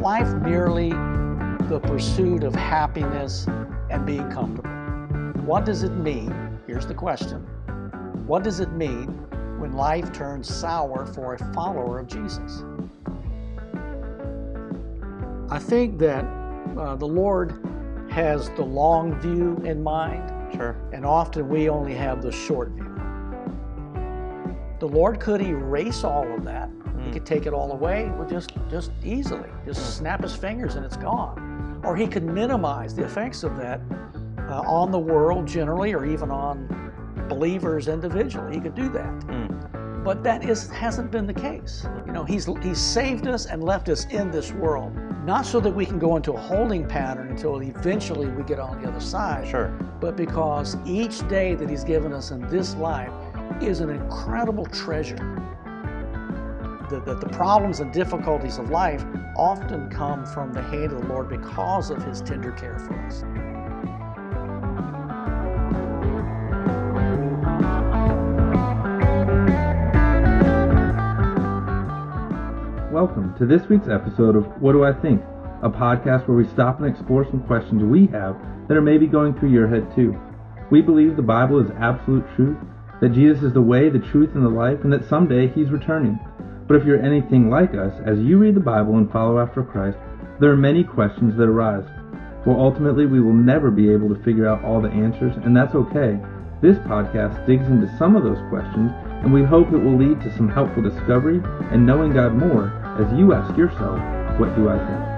life merely the pursuit of happiness and being comfortable? What does it mean? Here's the question What does it mean when life turns sour for a follower of Jesus? I think that uh, the Lord has the long view in mind, Sure. and often we only have the short view. The Lord could erase all of that. He could take it all away with just, just easily, just snap his fingers and it's gone. Or he could minimize the effects of that uh, on the world generally, or even on believers individually. He could do that. But that is hasn't been the case. You know, he's he's saved us and left us in this world, not so that we can go into a holding pattern until eventually we get on the other side Sure. but because each day that He's given us in this life is an incredible treasure. That, that the problems and difficulties of life often come from the hand of the Lord because of His tender care for us. Welcome to this week's episode of What Do I Think? A podcast where we stop and explore some questions we have that are maybe going through your head too. We believe the Bible is absolute truth, that Jesus is the way, the truth, and the life, and that someday He's returning. But if you're anything like us, as you read the Bible and follow after Christ, there are many questions that arise. Well, ultimately, we will never be able to figure out all the answers, and that's okay. This podcast digs into some of those questions, and we hope it will lead to some helpful discovery and knowing God more as you ask yourself, What do I think?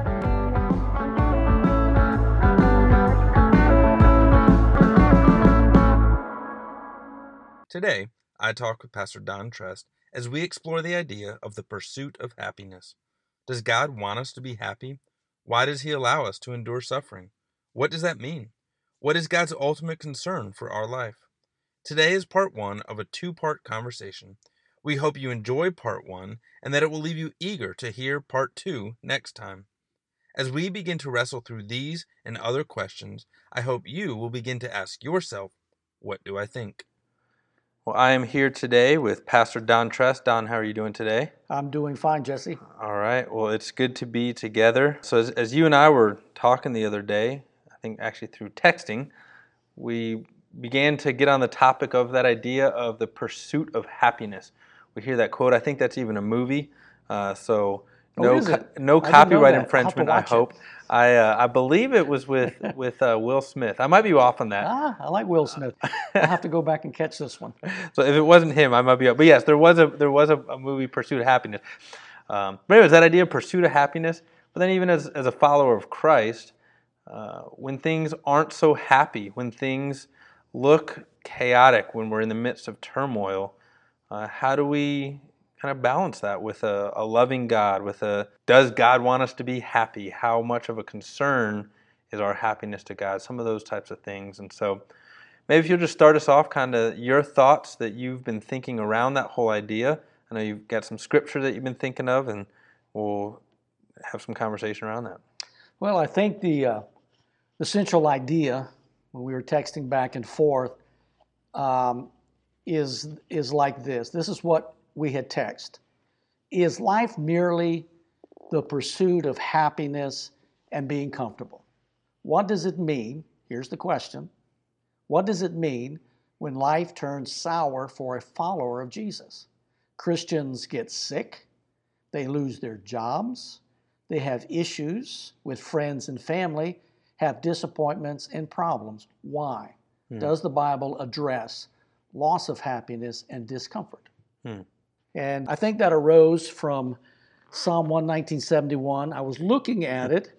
Today, I talk with Pastor Don Trest as we explore the idea of the pursuit of happiness. Does God want us to be happy? Why does He allow us to endure suffering? What does that mean? What is God's ultimate concern for our life? Today is part one of a two part conversation. We hope you enjoy part one and that it will leave you eager to hear part two next time. As we begin to wrestle through these and other questions, I hope you will begin to ask yourself, What do I think? Well, I am here today with Pastor Don Trest. Don, how are you doing today? I'm doing fine, Jesse. All right. Well, it's good to be together. So, as, as you and I were talking the other day, I think actually through texting, we began to get on the topic of that idea of the pursuit of happiness. We hear that quote. I think that's even a movie. Uh, so, no, is co- no I didn't know copyright that. I'll have to infringement. I watch it. hope. I uh, I believe it was with with uh, Will Smith. I might be off on that. Ah, I like Will Smith. I'll have to go back and catch this one. So if it wasn't him, I might be up. But yes, there was a there was a, a movie Pursuit of Happiness. Um, but anyways, that idea of pursuit of happiness. But then even as as a follower of Christ, uh, when things aren't so happy, when things look chaotic, when we're in the midst of turmoil, uh, how do we kind of balance that with a, a loving God? With a does God want us to be happy? How much of a concern is our happiness to God? Some of those types of things, and so. Maybe if you'll just start us off, kind of your thoughts that you've been thinking around that whole idea. I know you've got some scripture that you've been thinking of, and we'll have some conversation around that. Well, I think the uh, the central idea when we were texting back and forth um, is is like this. This is what we had text. Is life merely the pursuit of happiness and being comfortable? What does it mean? Here's the question. What does it mean when life turns sour for a follower of Jesus? Christians get sick, they lose their jobs, they have issues with friends and family, have disappointments and problems. Why? Does the Bible address loss of happiness and discomfort? Hmm. And I think that arose from Psalm 1 1971. I was looking at it.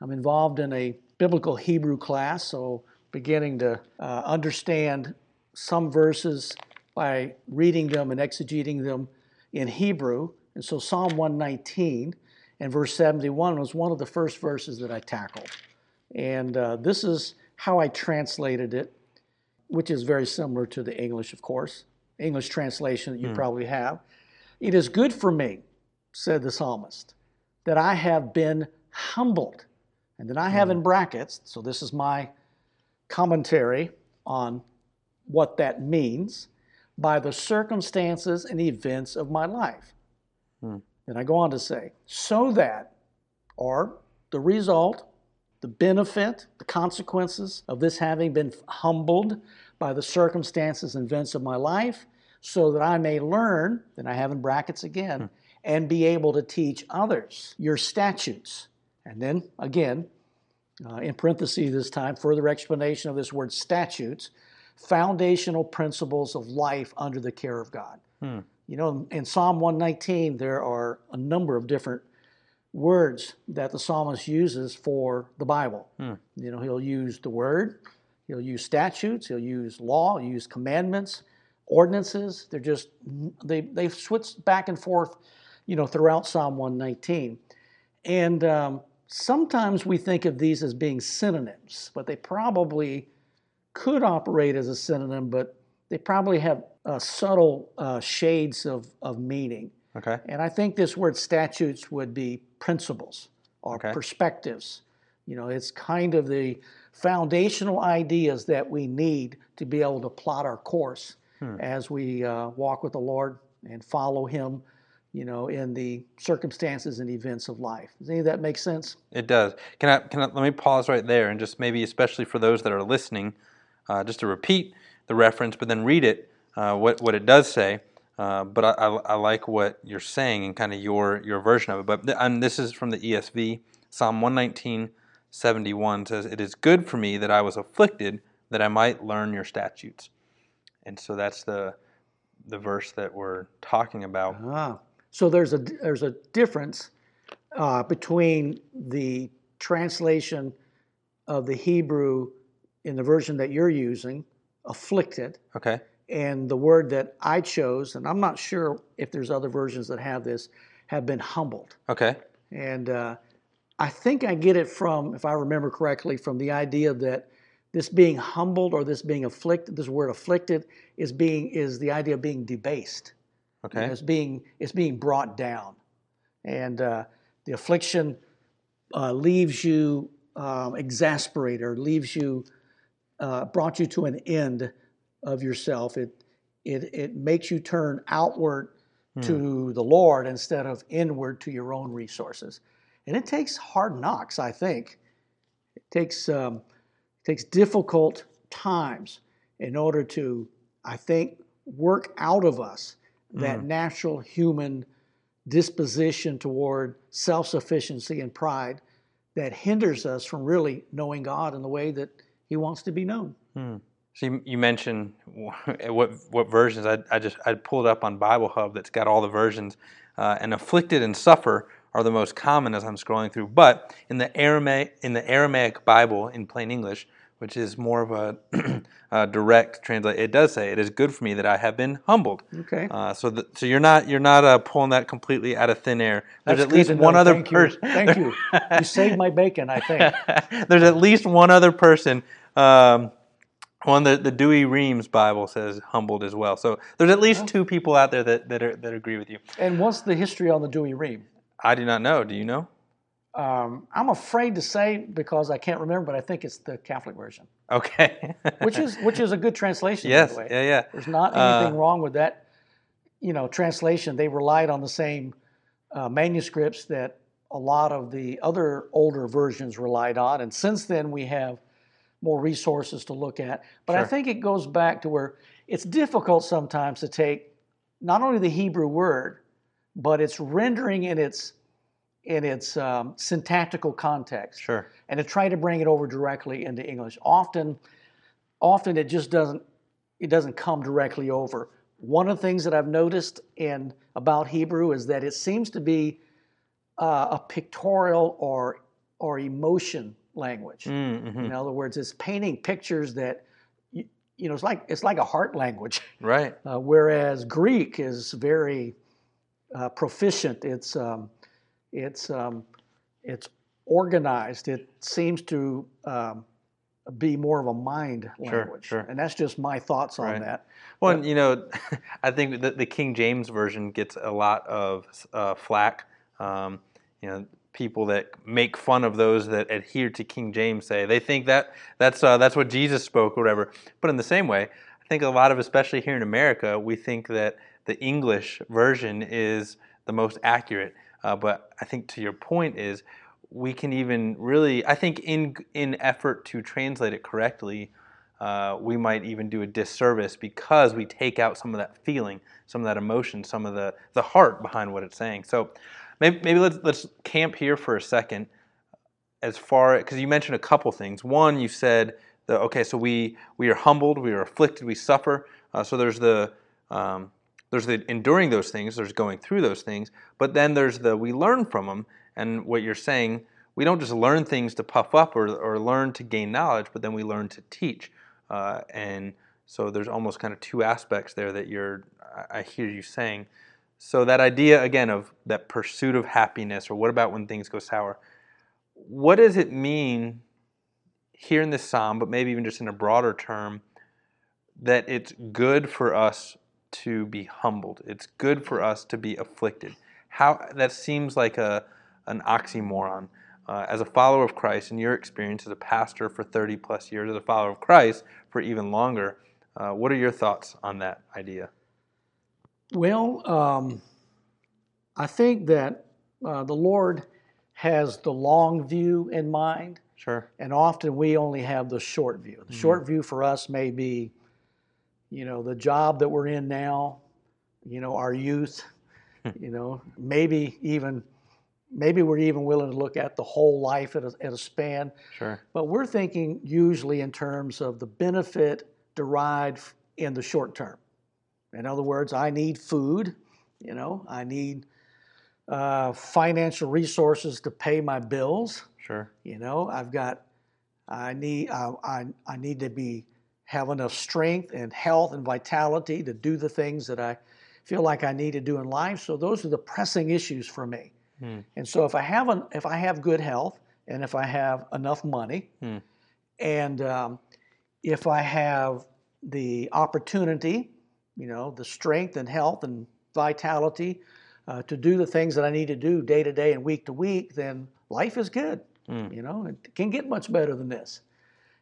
I'm involved in a biblical Hebrew class, so beginning to uh, understand some verses by reading them and exegeting them in Hebrew. And so Psalm 119 and verse 71 was one of the first verses that I tackled. And uh, this is how I translated it, which is very similar to the English, of course, English translation that you hmm. probably have. It is good for me, said the psalmist, that I have been humbled. And then I have in hmm. brackets, so this is my commentary on what that means, by the circumstances and events of my life. Hmm. Then I go on to say, so that are the result, the benefit, the consequences of this having been humbled by the circumstances and events of my life, so that I may learn, then I have in brackets again, hmm. and be able to teach others your statutes. And then again, uh, in parentheses this time, further explanation of this word statutes, foundational principles of life under the care of God. Hmm. You know, in Psalm 119, there are a number of different words that the psalmist uses for the Bible. Hmm. You know, he'll use the word, he'll use statutes, he'll use law, he'll use commandments, ordinances. They're just they they switch back and forth, you know, throughout Psalm 119. And um, sometimes we think of these as being synonyms, but they probably could operate as a synonym, but they probably have uh, subtle uh, shades of, of meaning. Okay. And I think this word statutes would be principles or Okay. perspectives. You know, it's kind of the foundational ideas that we need to be able to plot our course Hmm. as we uh, walk with the Lord and follow Him, you know, in the circumstances and events of life. Does any of that make sense? It does. Can I, can I, let me pause right there and just maybe, especially for those that are listening, uh, just to repeat the reference, but then read it, uh, what, what it does say. Uh, but I, I, I like what you're saying and kind of your, your version of it. But th- and this is from the ESV. Psalm 119, 71 says, It is good for me that I was afflicted, that I might learn your statutes. And so that's the, the verse that we're talking about. Ah, so there's a there's a difference uh, between the translation of the Hebrew in the version that you're using, afflicted, Okay? and the word that I chose, and I'm not sure if there's other versions that have this, have been humbled. Okay. And uh, I think I get it from, if I remember correctly, from the idea that this being humbled or this being afflicted, this word afflicted is being is the idea of being debased. You know, Okay. it's being it's being brought down, and uh, the affliction uh, leaves you um, exasperated or leaves you uh, brought you to an end of yourself. It it it makes you turn outward to the Lord instead of inward to your own resources, and it takes hard knocks. I think it takes um, takes difficult times in order to I think work out of us that natural human disposition toward self sufficiency and pride that hinders us from really knowing God in the way that He wants to be known. So you, you mentioned what what versions I, I just I pulled up on Bible Hub that's got all the versions, uh, and afflicted and suffer are the most common as I'm scrolling through. But in the Aramaic in the Aramaic Bible in plain English, which is more of a, a direct translate, it does say it is good for me that I have been humbled. Okay. Uh, so the, so you're not you're not uh, pulling that completely out of thin air. There's That's at least one know. other person. Thank you. You saved my bacon, I think. There's at least one other person. Um, the, the Douay-Rheims Bible says humbled as well. So there's at least two people out there that, that, are, that agree with you. And what's the history on the Dewey Ream? I do not know. Do you know? Um, I'm afraid to say because I can't remember, but I think it's the Catholic version, Okay. which is which is a good translation. yes. By the way. Yeah. Yeah. There's not Uh, anything wrong with that, you know, translation. They relied on the same uh, manuscripts that a lot of the other older versions relied on, and since then we have more resources to look at. But I think it goes back to where it's difficult sometimes to take not only the Hebrew word, but its rendering in its in its um, syntactical context Sure. and to try to bring it over directly into English. Often, often it just doesn't it doesn't come directly over. One of the things that I've noticed in about Hebrew is that it seems to be uh, a pictorial or or emotion language. Mm-hmm. In other words, it's painting pictures that you, you know it's like it's like a heart language. Right. Uh, whereas Greek is very uh, proficient. It's um, it's um, it's organized. It seems to um, be more of a mind language, sure. and that's just my thoughts on Right. that. Well, and, you know, I think that the King James version gets a lot of uh, flack. Um, you know, people that make fun of those that adhere to King James say they think that that's uh, that's what Jesus spoke or whatever. But in the same way, I think a lot of, especially here in America, we think that the English version is the most accurate. Uh, but I think to your point is we can even really, I think, in in effort to translate it correctly, uh, we might even do a disservice because we take out some of that feeling, some of that emotion, some of the the heart behind what it's saying. So maybe, maybe let's let's camp here for a second. As far because you mentioned a couple things. One, you said the okay, so we we are humbled, we are afflicted, we suffer. Uh, so there's the um, there's the enduring those things, there's going through those things, but then there's the we learn from them. And what you're saying, we don't just learn things to puff up or, or learn to gain knowledge, but then we learn to teach. Uh, and so there's almost kind of two aspects there that you're, I hear you saying. So that idea again of that pursuit of happiness, or what about when things go sour? What does it mean here in this psalm, but maybe even just in a broader term, that it's good for us to be humbled. It's good for us to be afflicted. How that seems like a an oxymoron. Uh, as a follower of Christ, in your experience as a pastor for 30 plus years, as a follower of Christ for even longer, uh, what are your thoughts on that idea? Well, um, I think that uh, the Lord has the long view in mind. Sure. And often we only have the short view. The mm-hmm. short view for us may be, you know, the job that we're in now, you know, our youth, you know, maybe even maybe we're even willing to look at the whole life at a, at a span. Sure. But we're thinking usually in terms of the benefit derived in the short term. In other words, I need food, you know, I need uh, financial resources to pay my bills. Sure. You know, I've got, I need, I, I, I need to be have enough strength and health and vitality to do the things that I feel like I need to do in life. So those are the pressing issues for me. Hmm. And so if I have an, if I have good health and if I have enough money, hmm. and um, if I have the opportunity, you know, the strength and health and vitality uh, to do the things that I need to do day to day and week to week, then life is good. Hmm. You know, it can get much better than this.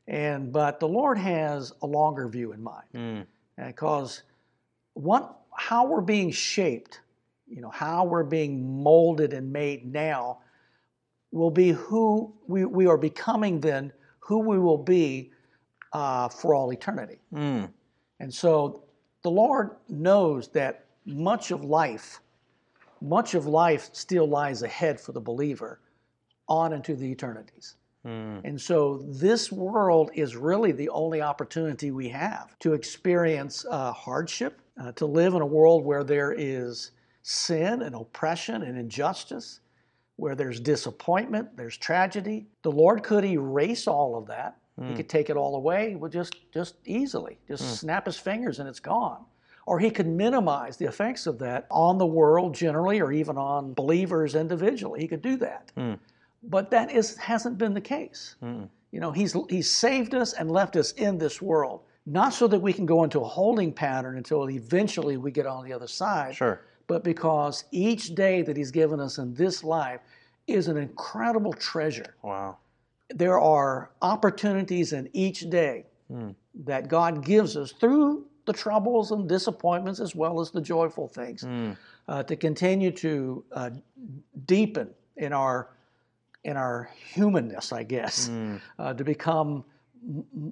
And but the Lord has a longer view in mind, because what how we're being shaped you know, how we're being molded and made now will be who we, we are becoming then, who we will be uh, for all eternity. Mm. And so the Lord knows that much of life, much of life still lies ahead for the believer on into the eternities. Mm. And so this world is really the only opportunity we have to experience uh, hardship, uh, to live in a world where there is sin and oppression and injustice, where there's disappointment, there's tragedy. The Lord could erase all of that. Mm. He hmm. could take it all away with just just easily, just mm. snap his fingers and it's gone. Or he could minimize the effects of that on the world generally, or even on believers individually. He could do that. Mm. But that is hasn't been the case. Hmm. You know, he's he's saved us and left us in this world, not so that we can go into a holding pattern until eventually we get on the other side. Sure but because each day that He's given us in this life is an incredible treasure. Wow. There are opportunities in each day mm. that God gives us through the troubles and disappointments as well as the joyful things mm. uh, to continue to uh, deepen in our in our humanness, I guess, mm. uh, to become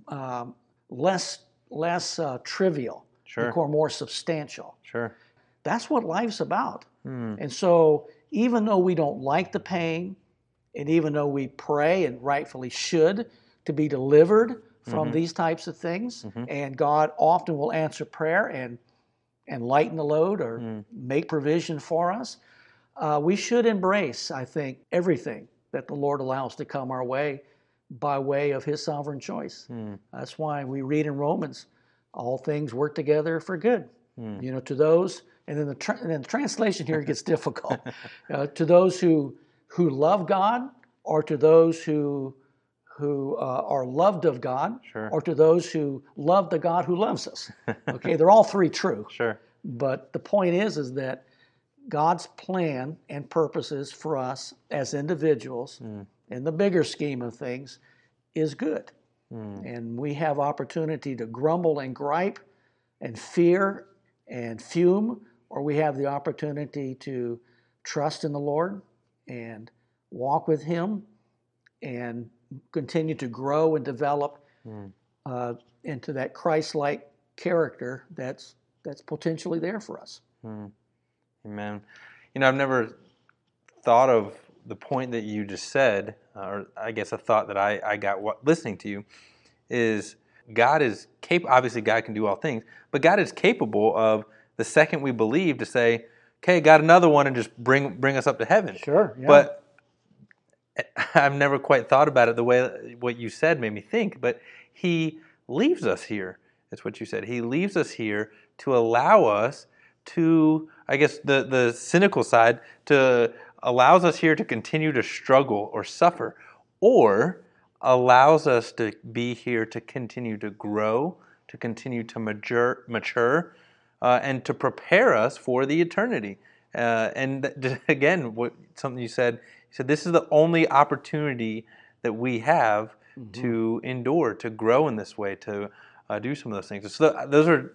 um, less less uh, trivial, sure. become more substantial. Sure. That's what life's about. Mm. And so, even though we don't like the pain, and even though we pray and rightfully should to be delivered from mm-hmm. these types of things, mm-hmm. and God often will answer prayer and and lighten the load or mm. make provision for us, uh, we should embrace, I think, everything that the Lord allows to come our way by way of His sovereign choice. Mm. That's why we read in Romans, all things work together for good. Mm. You know, to those and then the, tra- and then the translation here gets difficult. Uh, to those who who love God, or to those who who uh, are loved of God, sure. or to those who love the God who loves us. Okay, they're all three true. Sure. But the point is, is that God's plan and purposes for us as individuals, mm. in the bigger scheme of things, is good. Mm. And we have opportunity to grumble and gripe and fear and fume or we have the opportunity to trust in the Lord and walk with Him and continue to grow and develop Mm. uh, into that Christ-like character that's that's potentially there for us. Amen. You know, I've never thought of the point that you just said, uh, or I guess a thought that I, I got what, listening to you is God is capable, obviously, God can do all things, but God is capable of the second we believe to say, okay, got another one and just bring, bring us up to heaven. Sure, yeah. But I've never quite thought about it the way what you said made me think, but He leaves us here. That's what you said. He leaves us here to allow us to, I guess, the, the cynical side, to allows us here to continue to struggle or suffer, or allows us to be here to continue to grow, to continue to mature, mature uh, and to prepare us for the eternity. Uh, and again, what, something you said, you said this is the only opportunity that we have to endure, to grow in this way, to uh, do some of those things. So th- those are,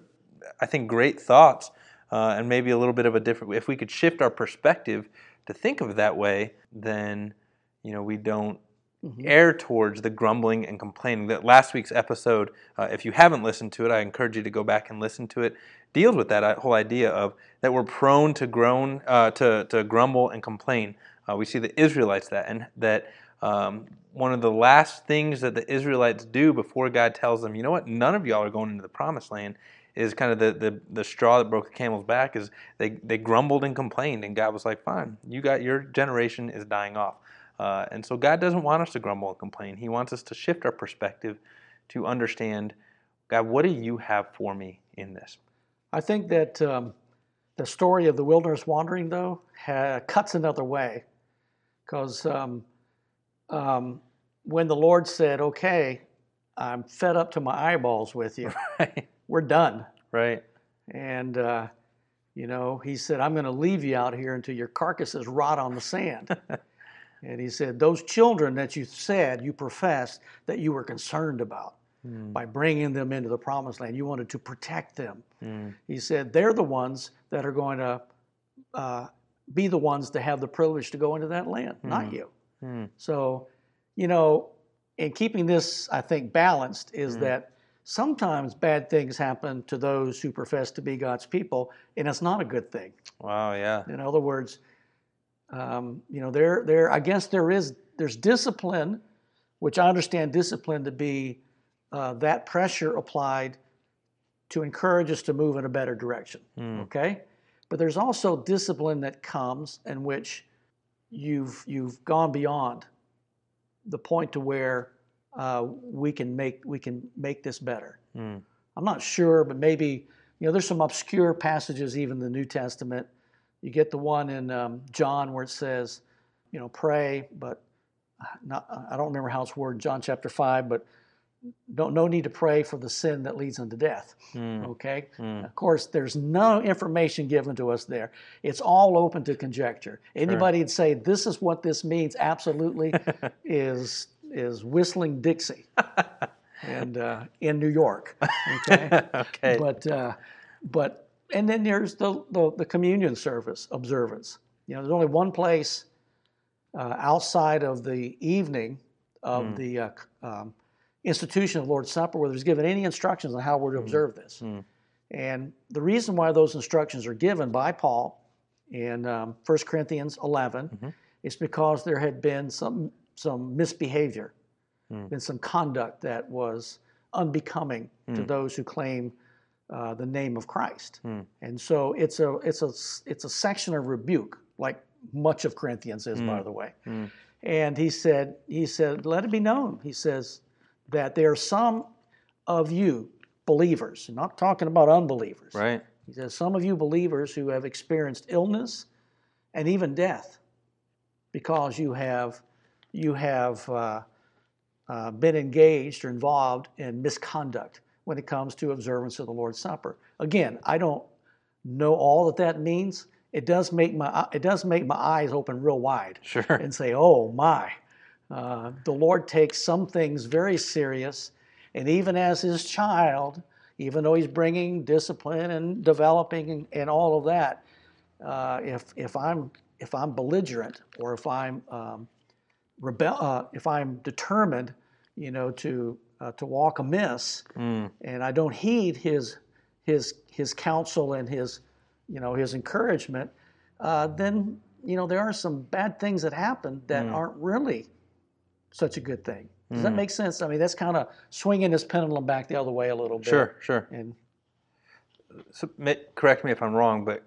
I think, great thoughts, uh, and maybe a little bit of a different. If we could shift our perspective to think of it that way, then you know we don't err towards the grumbling and complaining. That last week's episode, uh, if you haven't listened to it, I encourage you to go back and listen to it. Deals with that uh, whole idea of that we're prone to groan, uh, to to grumble and complain. Uh, we see the Israelites that, and that um, one of the last things that the Israelites do before God tells them, you know what, none of y'all are going into the promised land, is kind of the, the, the straw that broke the camel's back is they, they grumbled and complained and god was like fine you got your generation is dying off. Uh, and so god doesn't want us to grumble and complain. He wants us to shift our perspective to understand god what do you have for me in this? I think that um, the story of the wilderness wandering, though, ha- cuts another way. Because um, um, when the Lord said, Okay, I'm fed up to my eyeballs with you, right we're done. right And, uh, you know, He said, I'm going to leave you out here until your carcasses rot on the sand. and He said, Those children that you said, you professed that you were concerned about hmm. by bringing them into the promised land. You wanted to protect them. Hmm. He said, they're the ones that are going to uh, be the ones to have the privilege to go into that land, not hmm. you. So, you know, in keeping this, I think, balanced is that sometimes bad things happen to those who profess to be God's people, and it's not a good thing. wow yeah In other words, um, you know, there, there. I guess there is there's discipline, which I understand discipline to be uh, that pressure applied to encourage us to move in a better direction. Okay, but there's also discipline that comes in which you've you've gone beyond the point to where uh, we can make we can make this better. I'm not sure, but maybe you know there's some obscure passages even in the New Testament. You get the one in um, John where it says, you know, pray, but not, I don't remember how it's worded, John chapter five, but don't no need to pray for the sin that leads unto death. Okay, of course, there's no information given to us there. It's all open to conjecture. Anybody would say this is what this means. Absolutely, is is whistling Dixie, and uh, in New York. Okay, okay but uh, but and then there's the, the the communion service observance. You know, there's only one place uh, outside of the evening of the uh, um, institution of Lord's Supper where there's given any instructions on how we're to observe this. And the reason why those instructions are given by Paul in um, 1 Corinthians 11 is because there had been some some misbehavior, hmm. been some conduct that was unbecoming to hmm. those who claim uh, the name of Christ. Hmm. And so it's a it's a it's a section of rebuke, like much of Corinthians is, by the way. And he said he said, let it be known. He says that there are some of you believers, not talking about unbelievers. right He says, Some of you believers who have experienced illness and even death because you have, you have uh, uh, been engaged or involved in misconduct when it comes to observance of the Lord's Supper. Again, I don't know all that that means. It does make my, it does make my eyes open real wide sure and say, oh my, uh, the Lord takes some things very serious. And even as his child, even though he's bringing discipline and developing and, and all of that, uh, if, if, I'm, if I'm belligerent or if I'm um, rebel, uh, if I'm determined, you know, to uh, to walk amiss, Mm. and I don't heed his his his counsel and his you know his encouragement, uh, then you know there are some bad things that happen that Mm. aren't really such a good thing. Does that make sense? I mean, that's kind of swinging this pendulum back the other way a little bit. Sure, sure. And So, correct me if I'm wrong, but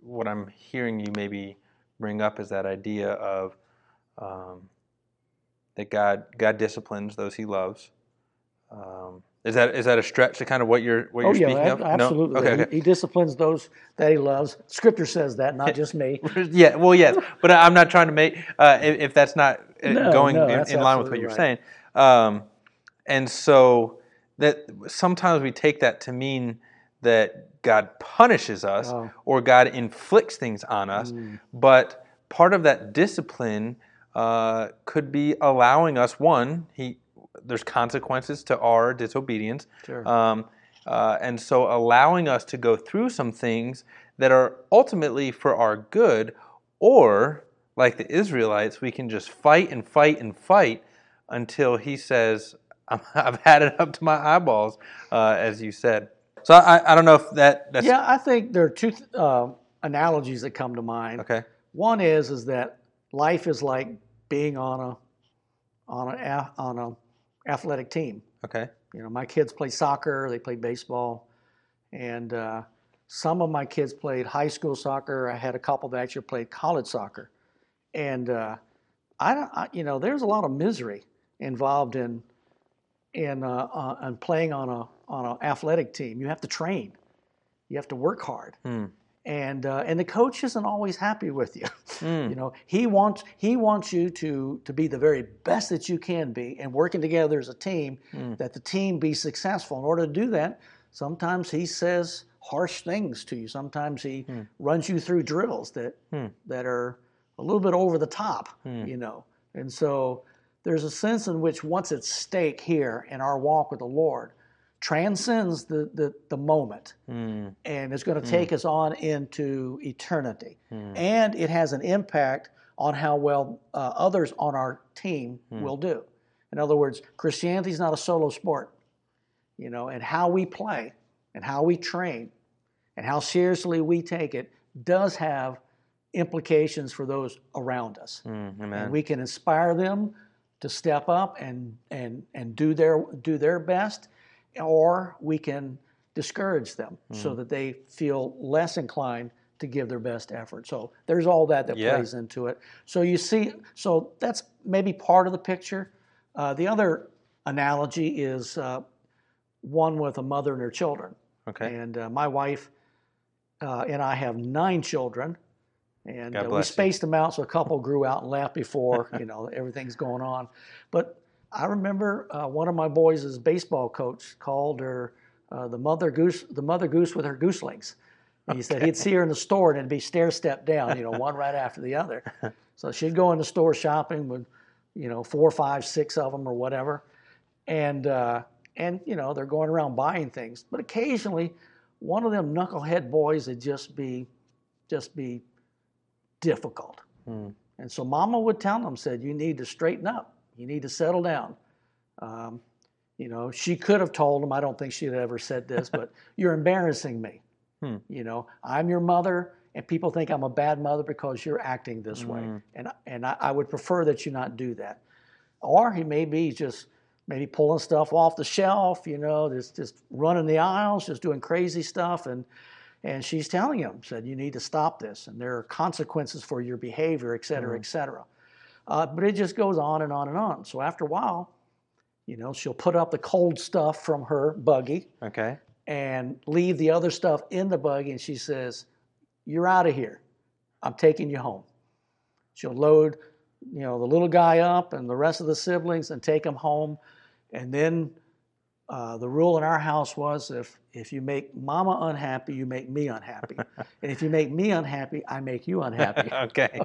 what I'm hearing you maybe bring up is that idea of um, that God God disciplines those He loves. Um, is that is that a stretch to kind of what you're what oh you're yeah, speaking ab- of? absolutely. No? Okay, He- okay. He, disciplines those that he loves. Scripture says that, not just me. yeah, well, yes, but I'm not trying to make uh, if, if that's not uh, No, going no, in, that's in line with what you're right. saying. Um, and so that sometimes we take that to mean that God punishes us Oh. Mm. or God inflicts things on us, but part of that discipline uh, could be allowing us one he there's consequences to our disobedience Sure. um, uh, and so allowing us to go through some things that are ultimately for our good, or like the Israelites, we can just fight and fight and fight until He says, "I'm- "I've had it up to my eyeballs," uh, as you said. So I, I don't know if that that's yeah, I think there are two th- uh, analogies that come to mind. okay. One is is that life is like being on a on a on a athletic team. Okay. You know, my kids play soccer, they play baseball, and uh, some of my kids played high school soccer. I had a couple that actually played college soccer, and uh, I, don't, I, you know, there's a lot of misery involved in in uh, uh, in playing on a on an athletic team. You have to train, you have to work hard, Hmm. And uh, and the coach isn't always happy with you. Hmm. You know, he wants he wants you to to be the very best that you can be, and working together as a team, Hmm. that the team be successful. In order to do that, sometimes he says harsh things to you. Sometimes he runs you through drills that Hmm. that are a little bit over the top. Hmm. You know, and so there's a sense in which what's at stake here in our walk with the Lord transcends the the, the moment Hmm. and is going to take us on into eternity. And it has an impact on how well uh, others on our team will do. In other words, Christianity is not a solo sport, you know, and how we play and how we train and how seriously we take it does have implications for those around us. Hmm. And we can inspire them to step up and, and, and do, their, do their best, or we can discourage them so that they feel less inclined to give their best effort. So there's all that that Yeah. plays into it. So you see, so that's maybe part of the picture. Uh, the other analogy is uh, one with a mother and her children. Okay. And uh, my wife uh, and I have nine children, and uh, we bless you. spaced them out so a couple grew out and left before you know everything's going on. But I remember uh, one of my boys' baseball coach called her uh, the mother goose, the mother goose with her gooselings. And he said he'd see her in the store and it'd be stair step down, you know, one right after the other. So she'd go in the store shopping with, you know, four, five, six of them or whatever, and uh, and you know they're going around buying things. But occasionally, one of them knucklehead boys would just be, just be difficult. Hmm. And so Mama would tell them, said, "You need to straighten up. You need to settle down." Um, you know, she could have told him. I don't think she had ever said this, but you're embarrassing me. Hmm. You know, I'm your mother, and people think I'm a bad mother because you're acting this way. Mm. And and I, I would prefer that you not do that. Or he may be just maybe pulling stuff off the shelf. You know, just just running the aisles, just doing crazy stuff, and and she's telling him, said, you need to stop this, and there are consequences for your behavior, et cetera, et cetera. Uh, but it just goes on and on and on. So after a while, you know, she'll put up the cold stuff from her buggy Okay. and leave the other stuff in the buggy, and she says, "You're out of here. I'm taking you home." She'll load, you know, the little guy up and the rest of the siblings and take them home, and then uh, the rule in our house was if if you make Mama unhappy, you make me unhappy, and if you make me unhappy, I make you unhappy. okay.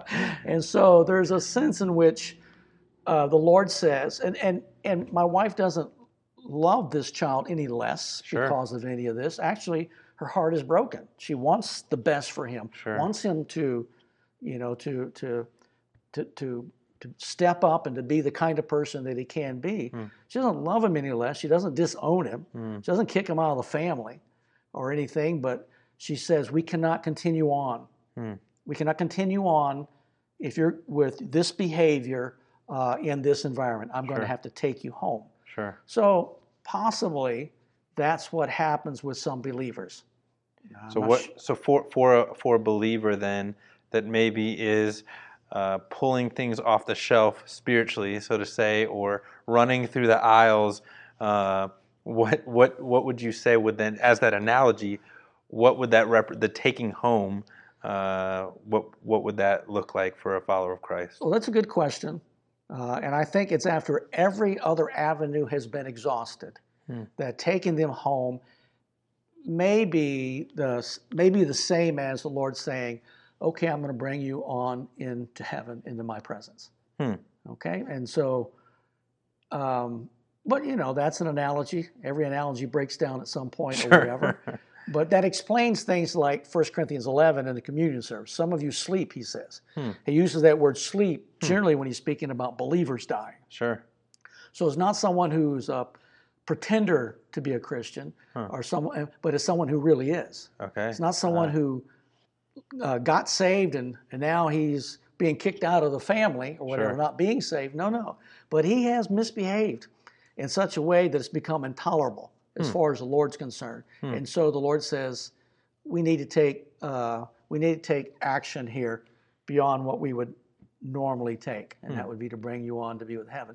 and so there's a sense in which uh, the Lord says, and, and, and my wife doesn't love this child any less Sure. because of any of this. Actually, her heart is broken. She wants the best for him, Sure. wants him to, you know, to, to, to, to to step up and to be the kind of person that he can be. Hmm. She doesn't love him any less. She doesn't disown him. Hmm. She doesn't kick him out of the family or anything, but she says, We cannot continue on. Hmm. We cannot continue on if you're with this behavior uh, in this environment. I'm going to have to take you home. Sure. So possibly that's what happens with some believers. I'm So what? su- So for for a, for a believer then that maybe is uh, pulling things off the shelf spiritually, so to say, or running through the aisles. Uh, what what what would you say would then, as that analogy, what would that rep- the taking home? Uh, what what would that look like for a follower of Christ? Well, that's a good question. Uh, and I think it's after every other avenue has been exhausted Hmm. that taking them home may be, the, may be the same as the Lord saying, okay, I'm going to bring you on into heaven, into my presence. Hmm. Okay? And so, um, but you know, that's an analogy. Every analogy breaks down at some point or whatever. But that explains things like 1 Corinthians 11 and the communion service. Some of you sleep, he says. Hmm. He uses that word sleep generally when he's speaking about believers dying. Sure. So it's not someone who's a pretender to be a Christian, Huh. or someone, but it's someone who really is. Okay. It's not someone Uh, who uh, got saved and, and now he's being kicked out of the family or whatever, Sure. not being saved. No, no. But he has misbehaved in such a way that it's become intolerable as Hmm. far as the Lord's concerned. And so the Lord says, we need to take uh, we need to take action here beyond what we would normally take, and Hmm. that would be to bring you on to be with heaven.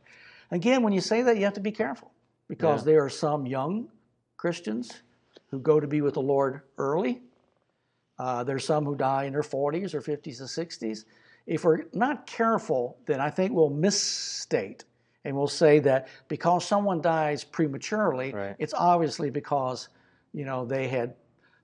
Again, when you say that, you have to be careful because Yeah. there are some young Christians who go to be with the Lord early. Uh, there's some who die in their 40s or 50s or 60s. If we're not careful, then I think we'll misstate and we'll say that because someone dies prematurely, Right. it's obviously because you know they had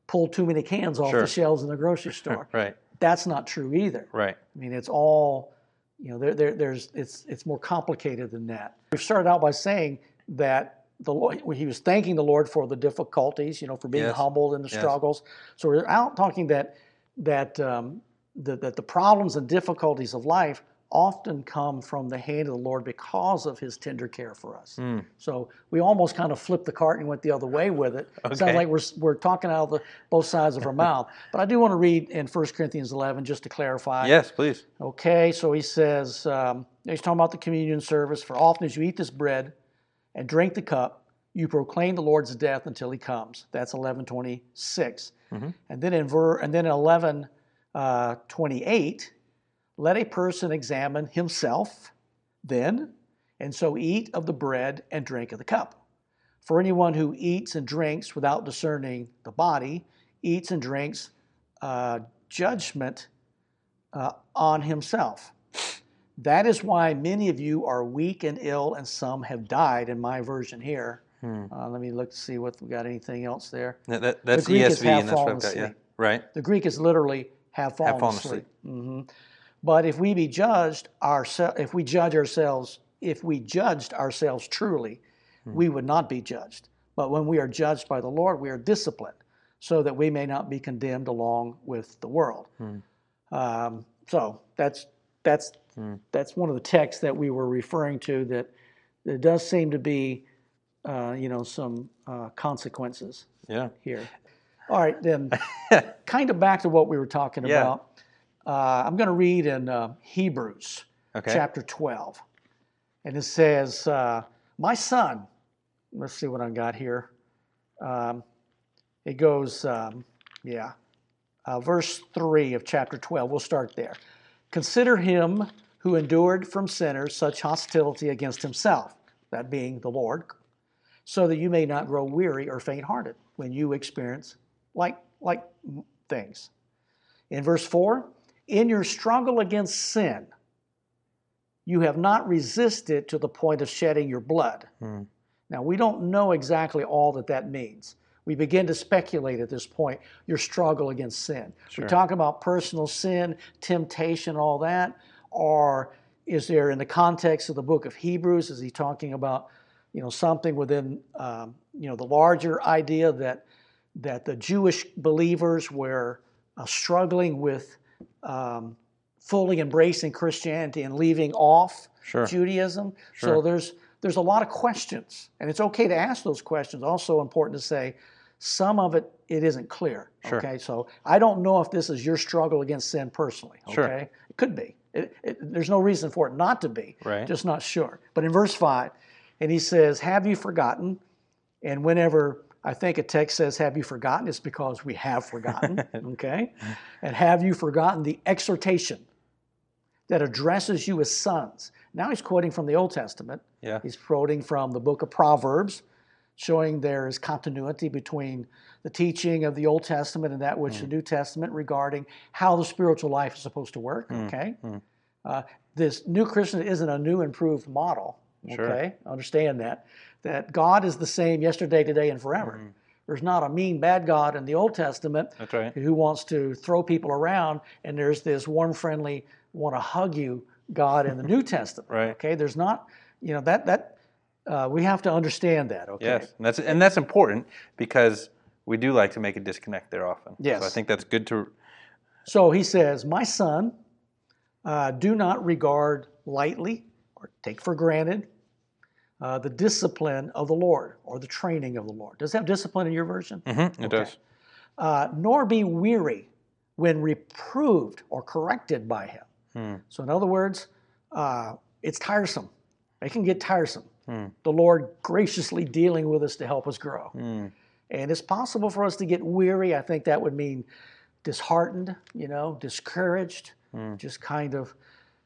pulled too many cans off Sure. the shelves in the grocery store. Right. That's not true either. Right. I mean, it's all, you know, there, there, there's, it's, it's more complicated than that. We've started out by saying that the Lord, he was thanking the Lord for the difficulties, you know, for being Yes. humbled in the Yes. struggles. So we're out talking that that um, the, that the problems and difficulties of life often come from the hand of the Lord because of His tender care for us. Mm. So we almost kind of flipped the cart and went the other way with it. It sounds like we're, we're talking out of the, both sides of our mouth. But I do want to read in 1 Corinthians 11 just to clarify. Yes, please. Okay, so he says, um, he's talking about the communion service. For often as you eat this bread and drink the cup, you proclaim the Lord's death until he comes. That's 1126. Mhm. And then in ver- and then in 11, uh, 28, let a person examine himself then, and so eat of the bread and drink of the cup. For anyone who eats and drinks without discerning the body eats and drinks uh, judgment uh, on himself. That is why many of you are weak and ill, and some have died. In my version here, Hmm. uh, let me look to see what we got. Anything else there? That, that, that's is ESV, have and that's what I've got. Yeah. Right. The Greek is literally have fallen, fallen asleep. Mhm. But if we be judged ourselves, if we judge ourselves, if we judged ourselves truly, we would not be judged. But when we are judged by the Lord, we are disciplined, so that we may not be condemned along with the world. Um, so that's that's that's one of the texts that we were referring to. That there does seem to be, uh, you know, some uh, consequences Yeah. here. All right, then, kind of back to what we were talking Yeah. about. Uh, I'm going to read in uh, Hebrews Okay. chapter 12. And it says, uh, My son, let's see what I've got here. Um, it goes, um, yeah, uh, verse 3 of chapter 12. We'll start there. Consider him who endured from sinners such hostility against himself, that being the Lord, so that you may not grow weary or faint hearted when you experience like, like things. In verse 4, in your struggle against sin, you have not resisted to the point of shedding your blood. Hmm. Now, we don't know exactly all that that means. We begin to speculate at this point your struggle against sin. Sure. We talk about personal sin, temptation, all that, or is there in the context of the book of Hebrews? Is he talking about you know something within um, you know the larger idea that that the Jewish believers were uh, struggling with um, fully embracing Christianity and leaving off Sure. Judaism. So there's there's a lot of questions, and it's okay to ask those questions. Also important to say some of it it isn't clear. Sure. Okay, so I don't know if this is your struggle against sin personally. Okay, Sure. it could be. It, it, there's no reason for it not to be. Right. Just not sure. But in verse five, and he says, "Have you forgotten?" And whenever I think a text says, Have you forgotten? It's because we have forgotten. okay? And have you forgotten the exhortation that addresses you as sons? Now he's quoting from the Old Testament. Yeah. He's quoting from the book of Proverbs, showing there is continuity between the teaching of the Old Testament and that which the mm. New Testament regarding how the spiritual life is supposed to work. Mm, okay? Mm. Uh, this new Christian isn't a new improved model. Sure. Okay? Understand that. That God is the same yesterday, today, and forever. There's not a mean, bad God in the Old Testament right. who wants to throw people around, and there's this warm, friendly, want to hug you God in the New Testament. Right. Okay, there's not, you know, that that uh, we have to understand that. Okay. Yes, and that's and that's important because we do like to make a disconnect there often. Yes. So I think that's good to. So he says, "My son, uh, do not regard lightly or take for granted uh, the discipline of the Lord or the training of the Lord." Does it have discipline in your version? Mhm, it does. uh, nor be weary when reproved or corrected by him. Hmm. So, in other words, uh, it's tiresome. It can get tiresome. The Lord graciously dealing with us to help us grow. Hmm. And it's possible for us to get weary. I think that would mean disheartened, you know, discouraged, just kind of,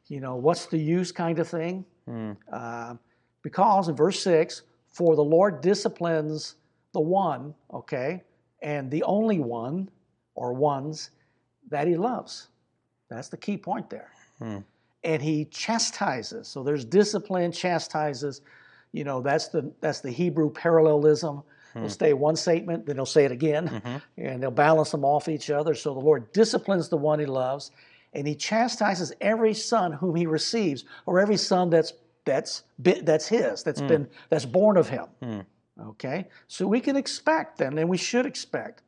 you know, what's the use kind of thing. Uh, because in verse 6, for the Lord disciplines the one, okay, and the only one or ones that he loves. That's the key point there. And he chastises. So there's discipline, chastises. You know, that's the that's the Hebrew parallelism. They'll hmm. say one statement, then they'll say it again, mm-hmm. and they'll balance them off each other. So the Lord disciplines the one he loves, and he chastises every son whom he receives, or every son that's that's that's his, that's hmm. been that's born of him. Hmm. Okay, so we can expect then, and we should expect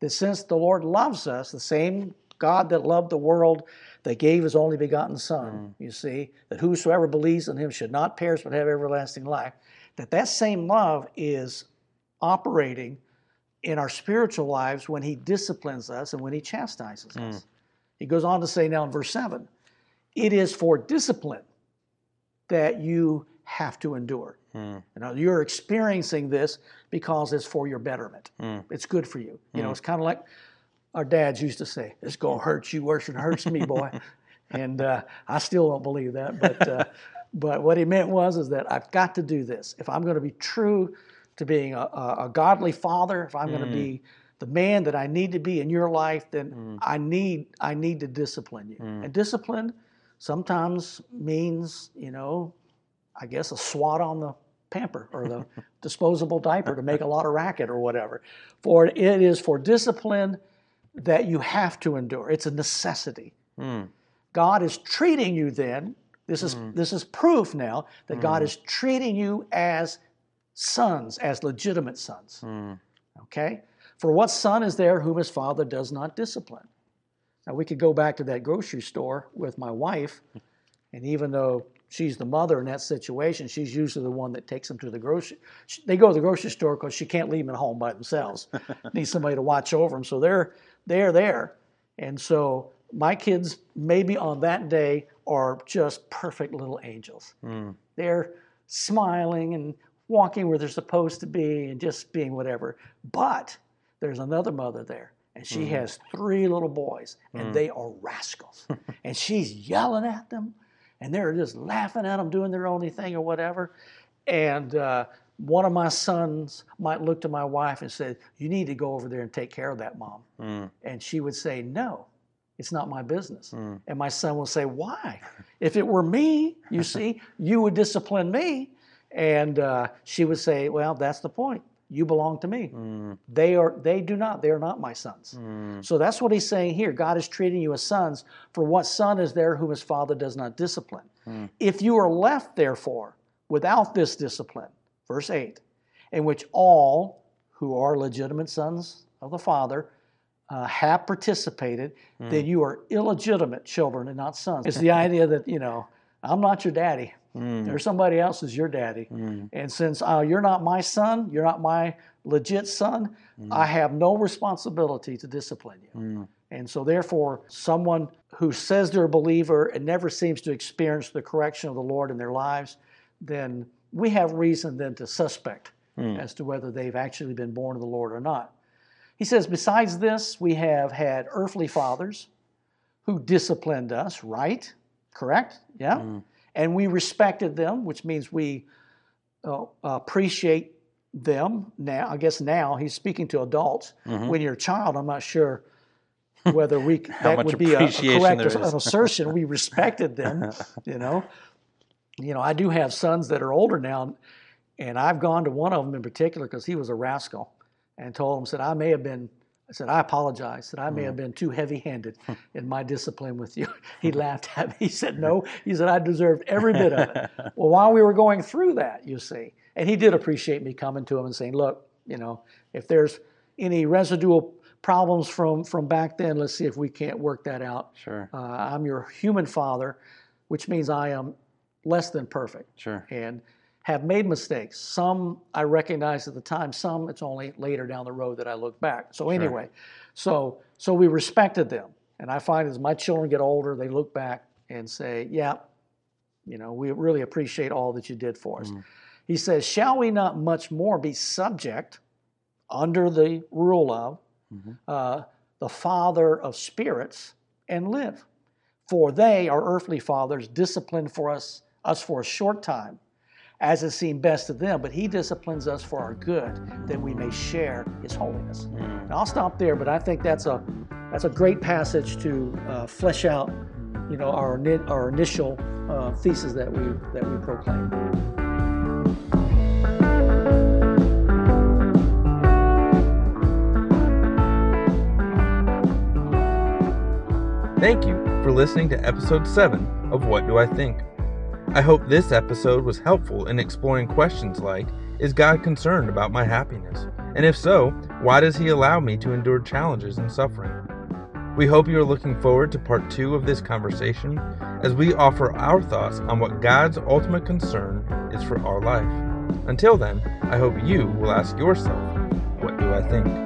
that since the Lord loves us, the same God that loved the world, that gave his only begotten Son, mm. you see, that whosoever believes in him should not perish but have everlasting life, that that same love is operating in our spiritual lives when he disciplines us and when he chastises mm. us. He goes on to say now in verse 7 it is for discipline that you have to endure. Mm. You know, you're experiencing this because it's for your betterment. It's good for you. You know, it's kind of like our dads used to say, "It's gonna hurt you worse than it hurts me, boy." and uh, I still don't believe that, but uh, but what he meant was is that I've got to do this if I'm going to be true to being a, a, a godly father. If I'm going to be the man that I need to be in your life, then I need I need to discipline you. And discipline sometimes means, you know, I guess a swat on the pamper or the disposable diaper to make a lot of racket or whatever. For it is for discipline that you have to endure. It's a necessity. Hmm. God is treating you then. This is hmm. this is proof now that God hmm. is treating you as sons, as legitimate sons. Okay? For what son is there whom his father does not discipline? Now we could go back to that grocery store with my wife, and even though she's the mother in that situation, she's usually the one that takes them to the grocery. They go to the grocery store because she can't leave them at home by themselves. Needs somebody to watch over them, so they're they're there. And so my kids, maybe on that day, are just perfect little angels. Hmm. They're smiling and walking where they're supposed to be and just being whatever. But there's another mother there, and she hmm. has three little boys, and hmm. they are rascals. and she's yelling at them, and they're just laughing at them, doing their only thing or whatever. And uh, one of my sons might look to my wife and say, You need to go over there and take care of that, mom. Mm. And she would say, No, it's not my business. Mm. And my son will say, Why? If it were me, you see, you would discipline me. And uh, she would say, Well, that's the point. You belong to me. Mm. They are they do not, they are not my sons. So that's what he's saying here. God is treating you as sons. For what son is there whom his father does not discipline? If you are left, therefore, without this discipline, verse 8, in which all who are legitimate sons of the Father uh, have participated, hmm. then you are illegitimate children and not sons. It's the idea that, you know, I'm not your daddy. Hmm. There's somebody else who's your daddy. Hmm. And since uh, you're not my son, you're not my legit son, I have no responsibility to discipline you. And so, therefore, someone who says they're a believer and never seems to experience the correction of the Lord in their lives, then we have reason then to suspect as to whether they've actually been born of the Lord or not. He says, besides this, we have had earthly fathers who disciplined us, right? Correct? Yeah. And we respected them, which means we uh, appreciate them now. I guess now he's speaking to adults. When you're a child, I'm not sure whether we that would be a, a correct assertion. We respected them, you know. You know, I do have sons that are older now, and I've gone to one of them in particular because he was a rascal, and told him said I may have been. I said I apologize. Said I may have been too heavy-handed in my discipline with you. He laughed at me. He said no. He said I deserved every bit of it. well, while we were going through that, you see, and he did appreciate me coming to him and saying, look, you know, if there's any residual problems from from back then, let's see if we can't work that out. Sure. Uh, I'm your human father, which means I am less than perfect Sure. and have made mistakes. Some I recognized at the time, some it's only later down the road that I look back. So anyway, so so we respected them. And I find as my children get older, they look back and say, Yeah, you know, we really appreciate all that you did for us. He says, Shall we not much more be subject under the rule of uh, the Father of spirits and live? For they, our earthly fathers, disciplined for us, us for a short time, as it seemed best to them, but he disciplines us for our good, that we may share his holiness. And I'll stop there, but I think that's a that's a great passage to uh, flesh out, you know, our our initial uh, thesis that we that we proclaim. Thank you for listening to episode 7 of What Do I Think? I hope this episode was helpful in exploring questions like Is God concerned about my happiness? And if so, why does He allow me to endure challenges and suffering? We hope you are looking forward to part two of this conversation as we offer our thoughts on what God's ultimate concern is for our life. Until then, I hope you will ask yourself, What do I think?